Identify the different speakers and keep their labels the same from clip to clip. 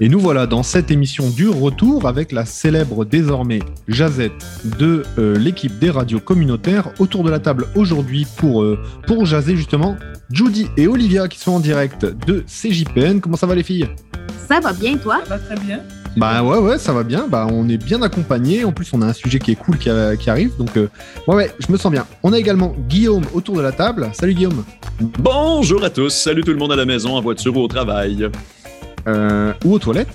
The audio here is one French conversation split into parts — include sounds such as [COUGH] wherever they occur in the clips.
Speaker 1: Et nous voilà dans cette émission du retour avec la célèbre désormais Jazette de euh, l'équipe des radios communautaires. Autour de la table aujourd'hui pour, euh, pour jaser justement Judy et Olivia qui sont en direct de CJPN. Comment ça va les filles?
Speaker 2: Ça va bien toi?
Speaker 3: Ça va très bien.
Speaker 1: Bah ouais ouais ça va bien, bah on est bien accompagnés, en plus on a un sujet qui est cool qui, a- qui arrive, donc euh, ouais ouais je me sens bien. On a également Guillaume autour de la table, salut Guillaume,
Speaker 4: Bonjour à tous, salut tout le monde à la maison, en voiture ou au travail,
Speaker 1: Euh, ou aux toilettes.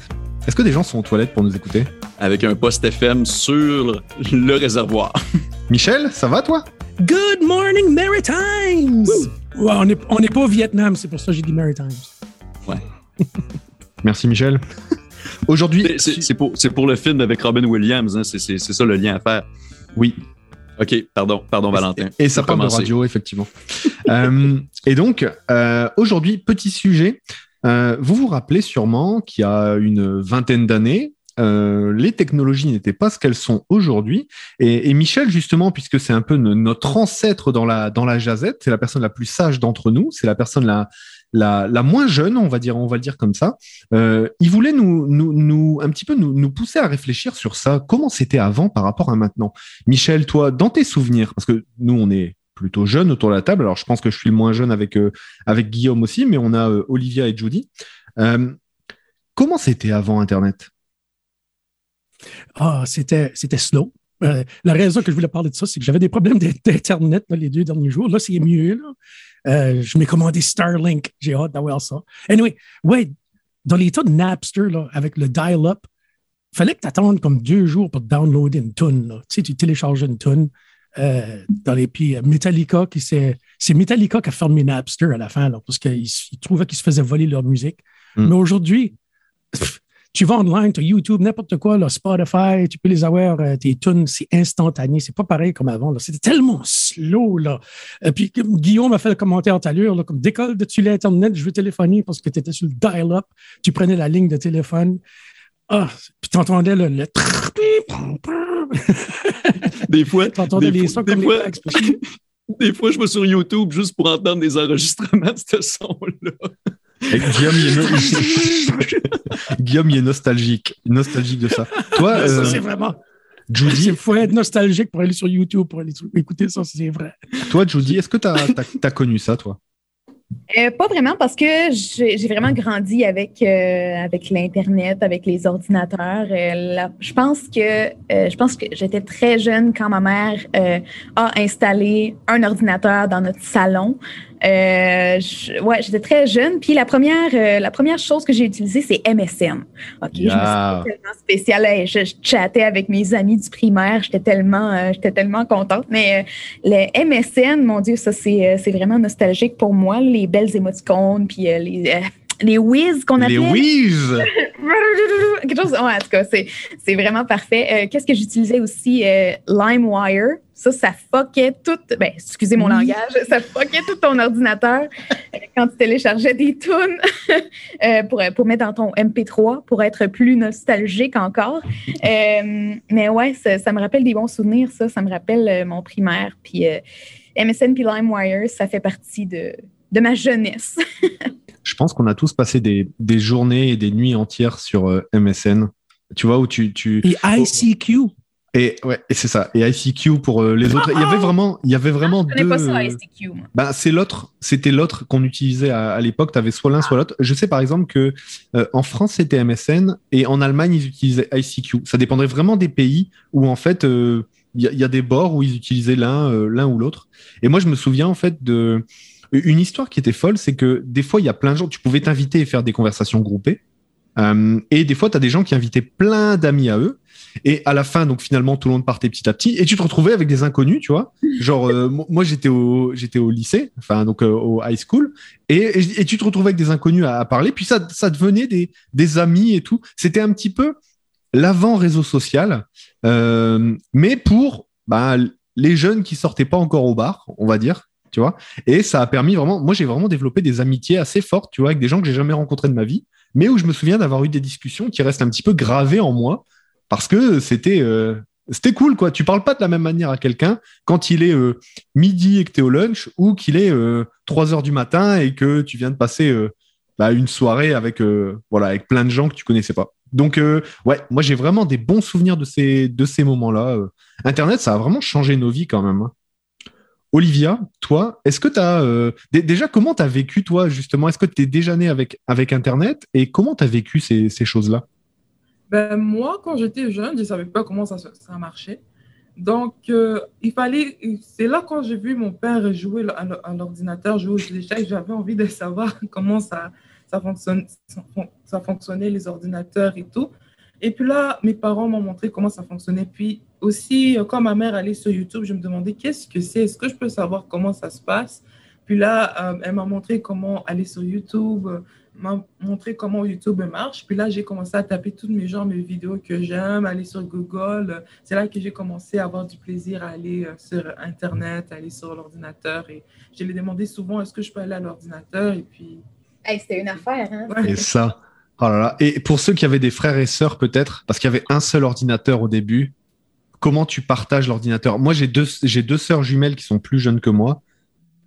Speaker 1: Est-ce que des gens sont aux toilettes pour nous écouter?
Speaker 4: Avec un poste FM sur le réservoir. [LAUGHS]
Speaker 1: Michel, ça va toi?
Speaker 3: Good morning, Maritimes! Ouais, on n'est on est pas au Vietnam, c'est pour ça que j'ai dit Maritimes. [LAUGHS]
Speaker 1: Merci Michel. [LAUGHS] Aujourd'hui,
Speaker 4: C'est- pour, c'est pour le film avec Robin Williams, hein, c'est c'est- c'est ça le lien à faire.
Speaker 1: oui,
Speaker 4: Ok, pardon, pardon Valentin.
Speaker 1: Et ça parle de radio, effectivement. Euh, et donc, euh, aujourd'hui, petit sujet. Euh, vous vous rappelez sûrement qu'il y a une vingtaine d'années, euh, les technologies n'étaient pas ce qu'elles sont aujourd'hui. Et, et Michel, justement, puisque c'est un peu no- notre ancêtre dans la, dans la jazette, c'est la personne la plus sage d'entre nous, c'est la personne la, la, la moins jeune, on va dire, on va le dire comme ça. Euh, il voulait nous, nous, nous, un petit peu nous, nous pousser à réfléchir sur ça. Comment c'était avant par rapport à maintenant? Michel, toi, dans tes souvenirs, parce que nous, on est plutôt jeunes autour de la table. Alors, je pense que je suis le moins jeune avec, euh, avec Guillaume aussi, mais on a euh, Olivia et Judy. Euh, comment c'était avant Internet?
Speaker 3: Ah, c'était slow. La raison que je voulais parler de ça, c'est que j'avais des problèmes d'in- d'Internet les deux derniers jours. Là, c'est mieux. Là. Euh, je m'ai commandé Starlink. J'ai hâte d'avoir ça. Anyway, ouais, dans les tas de Napster, là, avec le dial-up, fallait que tu attendes comme deux jours pour downloader une tune. Tu sais, tu télécharges une tune. Euh, dans les puis euh, Metallica qui c'est Metallica qui a fermé Napster à la fin là, parce qu'ils ils trouvaient qu'ils se faisaient voler leur musique.
Speaker 1: Mm.
Speaker 3: Mais aujourd'hui, [LAUGHS] tu vas online, tu as YouTube, n'importe quoi, là, Spotify, tu peux les avoir, euh, tes tunes, c'est instantané. C'est pas pareil comme avant. C'était tellement slow. Là. Et puis comme Guillaume a fait le commentaire l'heure, là, comme décolle de tu l'Internet, je veux téléphoner parce que tu étais sur le dial-up, tu prenais la ligne de téléphone. Ah, puis tu entendais le, le [LAUGHS]
Speaker 4: Des fois,
Speaker 3: T'entendais
Speaker 4: des
Speaker 3: les
Speaker 4: fois-
Speaker 3: sons
Speaker 4: des
Speaker 3: comme
Speaker 4: fois-
Speaker 3: les expressions. [LAUGHS]
Speaker 4: des fois, je vais sur YouTube juste pour entendre des enregistrements de ce son-là.
Speaker 1: Et Guillaume, il est, [LAUGHS] no- Guillaume, il est nostalgique, nostalgique de ça. Toi,
Speaker 3: Ça,
Speaker 1: euh,
Speaker 3: c'est vraiment.
Speaker 1: Judy,
Speaker 3: Il faut être nostalgique pour aller sur YouTube, pour aller écouter ça, c'est vrai.
Speaker 1: toi, Judy, est-ce que tu as, connu ça, toi?
Speaker 2: Euh, Pas vraiment parce que j'ai vraiment grandi avec, euh, avec l'Internet, avec les ordinateurs. Euh, la- je pense que euh, je pense que j'étais très jeune quand ma mère euh, a installé un ordinateur dans notre salon. Euh, je- ouais, j'étais très jeune. Puis la première, euh, la première chose que j'ai utilisée, c'est MSN. OK, je me suis tellement spéciale. Hey, Je, je chattais avec mes amis du primaire. J'étais tellement, euh, j'étais tellement contente. Mais euh, le MSN, mon Dieu, ça, c'est euh, c'est vraiment nostalgique pour moi. Les belles émoticônes, puis euh, les, euh, les whiz qu'on
Speaker 1: Les
Speaker 2: appelait.
Speaker 1: whiz [LAUGHS]
Speaker 2: Quelque chose, ouais, en tout cas, c'est c'est vraiment parfait. Euh, Qu'est-ce que j'utilisais aussi? Euh, LimeWire. Ça, ça fuckait tout. Ben, excusez mon
Speaker 3: Oui.
Speaker 2: langage. Ça fuckait tout ton ordinateur [LAUGHS] quand tu téléchargeais des tunes [LAUGHS] euh, pour, pour mettre dans ton MP3 pour être plus nostalgique encore. [LAUGHS] Euh, mais ouais, ça, ça me rappelle des bons souvenirs, ça. Ça me rappelle euh, mon primaire. Puis euh, MSN puis LimeWire, ça fait partie de, de ma jeunesse.
Speaker 1: Je pense qu'on a tous passé des, des journées et des nuits entières sur euh, MSN. Tu vois, où tu, tu,
Speaker 3: Et ICQ.
Speaker 1: Et ouais, et c'est ça. Et ICQ pour euh, les autres. Il y avait vraiment, il y avait vraiment
Speaker 2: Je
Speaker 1: deux.
Speaker 2: pas ça,
Speaker 1: euh,
Speaker 2: ICQ,
Speaker 1: ben, c'est l'autre, c'était l'autre qu'on utilisait à, à l'époque. Tu avais soit l'un, soit l'autre. Je sais par exemple que euh, en France c'était MSN et en Allemagne ils utilisaient ICQ. Ça dépendrait vraiment des pays où en fait euh, il y, a- il y a des bords où ils utilisaient l'un, euh, l'un ou l'autre. Et moi je me souviens en fait de une histoire qui était folle, c'est que des fois il y a plein de gens. Tu pouvais t'inviter et faire des conversations groupées. Euh, et des fois, tu as des gens qui invitaient plein d'amis à eux. Et à la fin, donc finalement, tout le monde partait petit à petit. Et tu te retrouvais avec des inconnus, tu vois. Genre, euh, mo- moi, j'étais au, j'étais au lycée, enfin, donc euh, au high school. Et, et, tu te retrouvais avec des inconnus à, à parler. Puis ça, ça devenait des, des amis et tout. C'était un petit peu l'avant réseau social, mais pour bah, les jeunes qui sortaient pas encore au bar, on va dire. Tu et ça a permis vraiment. Moi, j'ai vraiment développé des amitiés assez fortes, avec des gens que j'ai jamais rencontrés de ma vie mais où je me souviens d'avoir eu des discussions qui restent un petit peu gravées en moi parce que c'était euh, cool quoi. Tu parles pas de la même manière à quelqu'un quand il est euh, midi et que tu es au lunch ou qu'il est euh, 3 heures du matin et que tu viens de passer euh, bah, une soirée avec, euh, voilà, plein de gens que tu connaissais pas. Donc, euh, ouais, moi j'ai vraiment des bons souvenirs de ces, de ces moments-là. Euh. Internet, ça a vraiment changé nos vies quand même. hein. Olivia, toi, est-ce que tu as. déjà, comment tu as vécu, toi, justement? Est-ce que tu es déjà né avec, avec Internet? Et comment tu as vécu ces, choses-là?
Speaker 5: Ben, moi, quand j'étais jeune, je ne savais pas comment ça, ça marchait. Donc, euh, il fallait. C'est là quand j'ai vu mon père jouer à l'o- à l'ordinateur, jouer aux échecs, j'avais envie de savoir [LAUGHS] comment ça, ça, fonctionne, ça fon- ça fonctionnait, les ordinateurs et tout. Et puis là, mes parents m'ont montré comment ça fonctionnait. Puis aussi, euh, quand ma mère allait sur YouTube, je me demandais qu'est-ce que c'est, est-ce que je peux savoir comment ça se passe? Puis là, euh, elle m'a montré comment aller sur YouTube, euh, m'a montré comment YouTube marche. Puis là, j'ai commencé à taper tous mes genres, mes vidéos que j'aime, aller sur Google. C'est là que j'ai commencé à avoir du plaisir à aller euh, sur Internet, aller sur l'ordinateur. Et je l'ai demandé souvent, est-ce que je peux aller à l'ordinateur? Et puis,
Speaker 2: Hey, C'était une affaire, hein?
Speaker 5: ouais.
Speaker 1: Et ça. Oh là là. Et pour ceux qui avaient des frères et sœurs, peut-être, parce qu'il y avait un seul ordinateur au début, comment tu partages l'ordinateur? Moi, j'ai deux, j'ai deux sœurs jumelles qui sont plus jeunes que moi.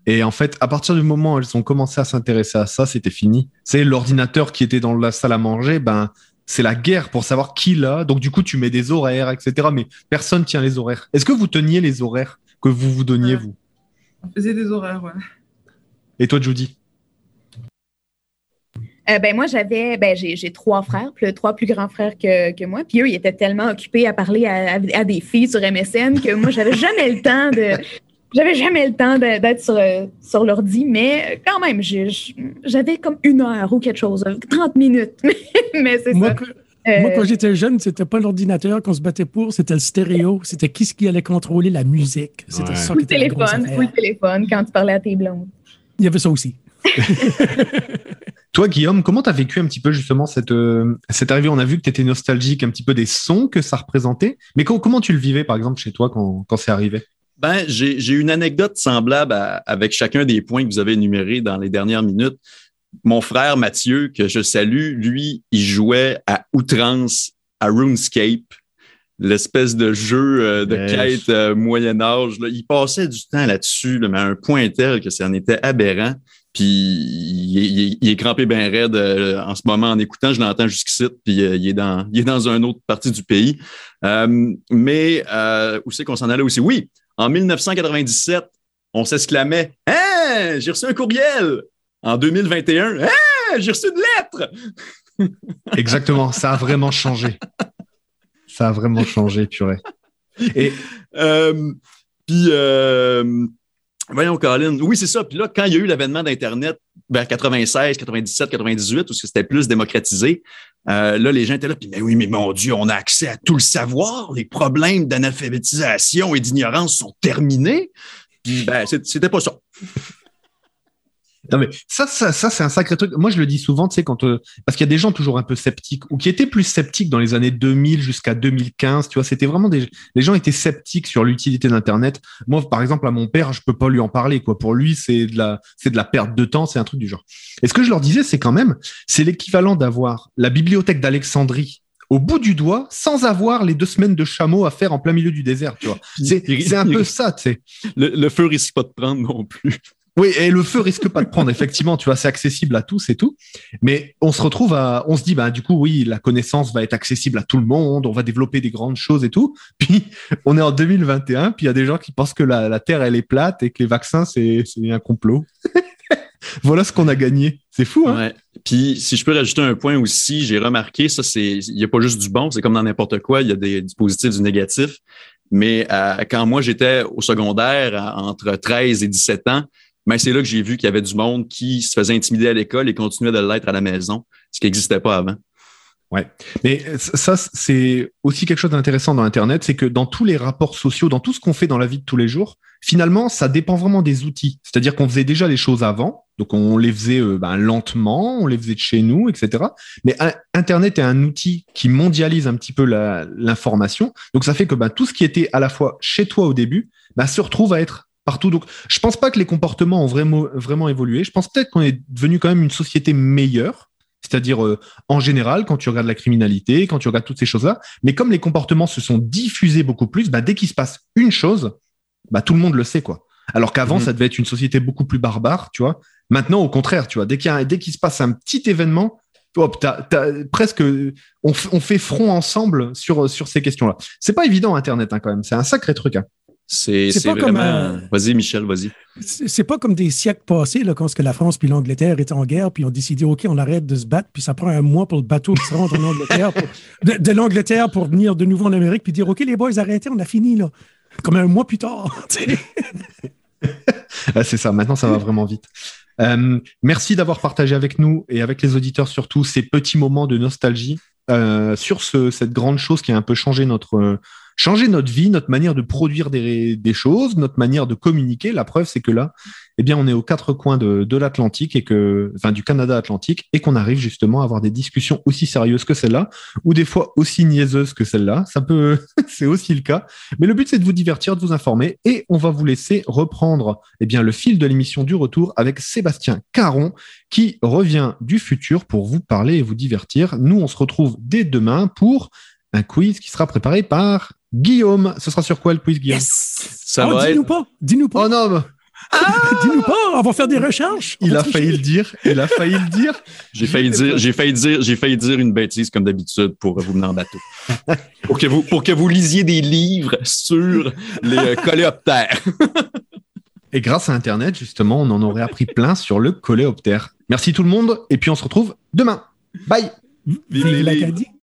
Speaker 1: Et en fait, à partir du moment où elles ont commencé à s'intéresser à ça, c'était fini. C'est l'ordinateur qui était dans la salle à manger, ben, c'est la guerre pour savoir qui l'a. Donc, du coup, tu mets des horaires, etc. Mais personne tient les horaires. Est-ce que vous teniez les horaires que vous vous donniez,
Speaker 5: Ouais.
Speaker 1: vous?
Speaker 5: On faisait des horaires, ouais.
Speaker 1: Et toi, Judy
Speaker 2: Euh, ben moi, j'avais, ben j'ai j'ai trois frères, plus, trois plus grands frères que, que moi. Puis eux, ils étaient tellement occupés à parler à, à- à des filles sur MSN que moi, j'avais jamais le temps de. J'avais jamais le temps d'être sur, euh, sur l'ordi, mais quand même, j'avais comme une heure ou quelque chose, euh, 30 minutes. [LAUGHS] mais c'est
Speaker 3: Moi,
Speaker 2: ça.
Speaker 3: que-
Speaker 2: Euh,
Speaker 3: moi, quand j'étais jeune, c'était pas l'ordinateur qu'on se battait pour, c'était le stéréo. C'était qui ce qui allait contrôler la musique. C'était
Speaker 1: Ouais.
Speaker 3: ça
Speaker 2: le
Speaker 3: était la grosse
Speaker 2: téléphone, ou le téléphone quand tu parlais à tes blondes.
Speaker 3: Il y avait ça aussi. [LAUGHS]
Speaker 1: Toi, Guillaume, comment tu as vécu un petit peu justement cette, euh, cette arrivée? On a vu que tu étais nostalgique un petit peu des sons que ça représentait. Mais co- comment tu le vivais, par exemple, chez toi quand, quand c'est arrivé?
Speaker 4: Ben, j'ai une anecdote semblable à- avec chacun des points que vous avez énumérés dans les dernières minutes. Mon frère Mathieu, que je salue, lui, il jouait à outrance à RuneScape, l'espèce de jeu euh, de
Speaker 1: Yes.
Speaker 4: quête euh, Moyen Âge. là. Il passait du temps là-dessus, là, mais à un point tel que ça en était aberrant. Puis il est, il est- il est crampé bien raide euh, en ce moment en écoutant. Je l'entends jusqu'ici, puis euh, il, est dans, il est dans une autre partie du pays. Euh, mais où c'est qu'on s'en allait aussi? Oui, en 1997, on s'exclamait Hein, j'ai reçu un courriel! En 2021, Hein, j'ai reçu une lettre! [LAUGHS]
Speaker 1: Exactement, ça a vraiment changé. Ça a vraiment changé, purée. Et
Speaker 4: puis, voyons, Colin. Oui, c'est ça. Puis là, quand il y a eu l'avènement d'Internet vers 96, 97, 98, où c'était plus démocratisé, euh, là, les gens étaient là. Puis, mais oui, mais mon Dieu, on a accès à tout le savoir. Les problèmes d'analphabétisation et d'ignorance sont terminés. Puis, ben, c'était pas ça.
Speaker 1: Non mais ça, ça, ça c'est un sacré truc. Moi, je le dis souvent, tu sais, quand euh, parce qu'il y a des gens toujours un peu sceptiques ou qui étaient plus sceptiques dans les années 2000 jusqu'à 2015. Tu vois, c'était vraiment des les gens étaient sceptiques sur l'utilité d'Internet. Moi, par exemple, à mon père, je peux pas lui en parler. Quoi, pour lui, c'est de la c'est de la perte de temps, c'est un truc du genre. Et ce que je leur disais, c'est quand même, c'est l'équivalent d'avoir la bibliothèque d'Alexandrie au bout du doigt sans avoir les deux semaines de chameau à faire en plein milieu du désert. Tu vois, c'est un peu ça, tu sais.
Speaker 4: Le, le feu risque pas de prendre non plus.
Speaker 1: Oui, et le feu risque pas de prendre, effectivement, tu vois, c'est accessible à tous et tout. Mais on se retrouve à, on se dit, bah, du coup, oui, la connaissance va être accessible à tout le monde, on va développer des grandes choses et tout. [LAUGHS] Puis, on est en 2021, puis il y a des gens qui pensent que la, la Terre, elle est plate et que les vaccins, c'est, c'est un complot. [LAUGHS] voilà ce qu'on a gagné. C'est fou, hein?
Speaker 4: Puis, si je peux rajouter un point aussi, j'ai remarqué, ça, c'est, il n'y a pas juste du bon, c'est comme dans n'importe quoi, il y a des, du positif, du négatif. Mais euh, quand moi, j'étais au secondaire, entre 13 et 17 ans, ben, c'est là que j'ai vu qu'il y avait du monde qui se faisait intimider à l'école et continuait de l'être à la maison, ce qui n'existait pas avant.
Speaker 1: Mais ça, c'est aussi quelque chose d'intéressant dans Internet, c'est que dans tous les rapports sociaux, dans tout ce qu'on fait dans la vie de tous les jours, finalement, ça dépend vraiment des outils. C'est-à-dire qu'on faisait déjà les choses avant, donc on les faisait euh, ben, lentement, on les faisait de chez nous, etc. Mais Internet est un outil qui mondialise un petit peu l'information. Donc ça fait que ben, tout ce qui était à la fois chez toi au début, ben, se retrouve à être partout. Donc je pense pas que les comportements ont vraiment, vraiment évolué. Je pense peut-être qu'on est devenu quand même une société meilleure. C'est-à-dire, euh, en général, quand tu regardes la criminalité, quand tu regardes toutes ces choses-là, mais comme les comportements se sont diffusés beaucoup plus, bah, dès qu'il se passe une chose, bah, tout le monde le sait, quoi. Alors qu'avant,
Speaker 4: Mhm.
Speaker 1: ça devait être une société beaucoup plus barbare, tu vois. Maintenant, au contraire, tu vois, dès qu'il se passe un petit événement, hop, presque, on, fait front ensemble sur, sur ces questions-là. C'est pas évident, Internet, hein, quand même. C'est un sacré truc. hein.
Speaker 4: C'est vraiment.
Speaker 3: euh,
Speaker 4: Vas-y, Michel, vas-y.
Speaker 3: C'est pas comme des siècles passés, là, quand que la France puis l'Angleterre étaient en guerre, puis on décidé, OK, on arrête de se battre, puis ça prend un mois pour le bateau qui se rend en Angleterre, pour- de, de l'Angleterre pour venir de nouveau en Amérique, puis dire, OK, les boys, arrêtez, on a fini, là. Comme un mois plus tard. [LAUGHS] [LAUGHS]
Speaker 1: c'est ça, maintenant ça va vraiment vite. Euh, merci d'avoir partagé avec nous et avec les auditeurs surtout ces petits moments de nostalgie euh, sur ce, cette grande chose qui a un peu changé notre, euh, changé notre vie, notre manière de produire des, choses, notre manière de communiquer. La preuve, c'est que là, eh bien, on est aux quatre coins de, de l'Atlantique et que, enfin, du Canada Atlantique et qu'on arrive justement à avoir des discussions aussi sérieuses que celle-là ou des fois aussi niaiseuses que celle-là. Ça peut, [LAUGHS] c'est aussi le cas. Mais le but, c'est de vous divertir, de vous informer et on va vous laisser reprendre eh bien, le fil de l'émission du retour avec Sébastien Caron qui revient du futur pour vous parler et vous divertir. Nous, on se retrouve dès demain pour un quiz qui sera préparé par Guillaume. Ce sera sur quoi le quiz, Guillaume?
Speaker 4: Ça
Speaker 3: Oh,
Speaker 4: va
Speaker 3: dis-nous
Speaker 4: être.
Speaker 3: pas, dis-nous pas,
Speaker 1: Oh non, mais [LAUGHS]
Speaker 3: dis-nous pas, on va faire des recherches.
Speaker 1: Il a
Speaker 3: tricher.
Speaker 1: failli le dire. Il a failli le dire.
Speaker 4: J'ai failli dire, j'ai failli dire, j'ai failli dire une bêtise comme d'habitude pour vous mener en bateau. [LAUGHS] pour que vous, pour que vous lisiez des livres sur les euh, coléoptères.
Speaker 1: Et grâce à Internet, justement, on en aurait appris plein sur le coléoptère. Merci tout le monde et puis on se retrouve demain. Bye
Speaker 3: Vive.